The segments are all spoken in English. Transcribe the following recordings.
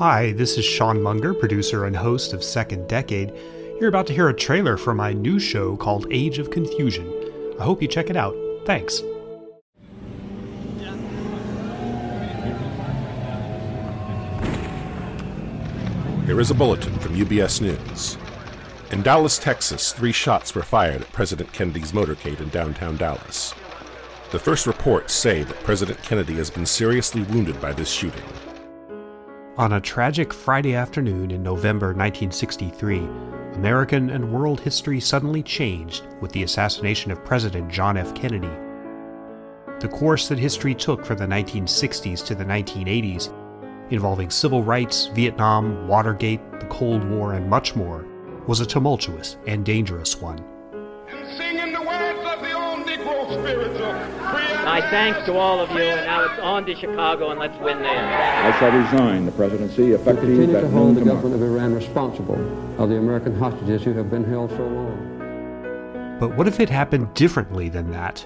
Hi, this is Sean Munger, producer and host of Second Decade. You're about to hear a trailer for my new show called Age of Confusion. I hope you check it out. Thanks. Here is a bulletin from CBS News. In Dallas, Texas, three shots were fired at President Kennedy's motorcade in downtown Dallas. The first reports say that President Kennedy has been seriously wounded by this shooting. On a tragic Friday afternoon in November 1963, American and world history suddenly changed with the assassination of President John F. Kennedy. The course that history took from the 1960s to the 1980s, involving civil rights, Vietnam, Watergate, the Cold War, and much more, was a tumultuous and dangerous one. My thanks to all of you, and now it's on to Chicago, and let's win there. I shall resign the presidency effective we continue to hold the noon government of Iran responsible of the American hostages who have been held so long. But what if it happened differently than that?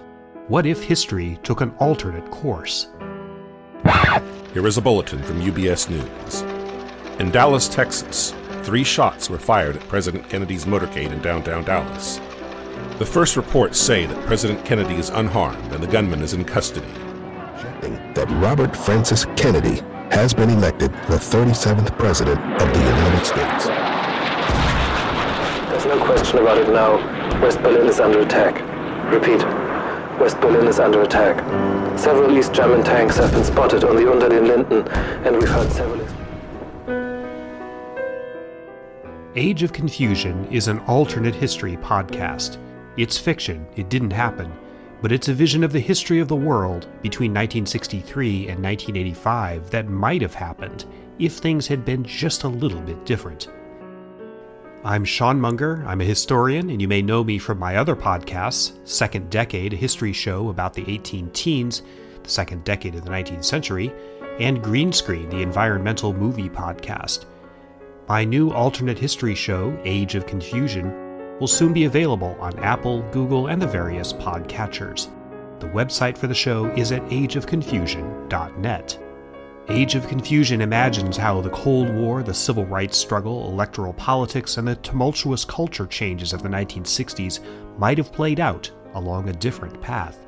What if history took an alternate course? Here is a bulletin from CBS News. In Dallas, Texas, three shots were fired at President Kennedy's motorcade in downtown Dallas. The first reports say that President Kennedy is unharmed and the gunman is in custody. that Robert Francis Kennedy has been elected the 37th President of the United States. There's no question about it now. West Berlin is under attack. Repeat. West Berlin is under attack. Several East German tanks have been spotted on the Unter den Linden, and we've heard several. Age of Confusion is an alternate history podcast. It's fiction, it didn't happen, but it's a vision of the history of the world between 1963 and 1985 that might have happened if things had been just a little bit different. I'm Sean Munger. I'm a historian, and you may know me from my other podcasts Second Decade, a history show about the 18 teens, the second decade of the 19th century, and Green Screen, the environmental movie podcast. My new alternate history show, Age of Confusion, will soon be available on Apple, Google, and the various podcatchers. The website for the show is at ageofconfusion.net. Age of Confusion imagines how the Cold War, the civil rights struggle, electoral politics, and the tumultuous culture changes of the 1960s might have played out along a different path.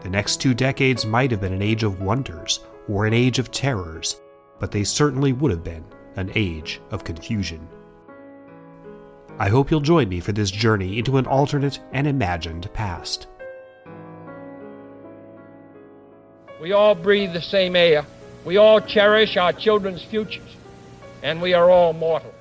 The next two decades might have been an age of wonders or an age of terrors, but they certainly would have been an age of confusion. I hope you'll join me for this journey into an alternate and imagined past. We all breathe the same air. We all cherish our children's futures. And we are all mortal.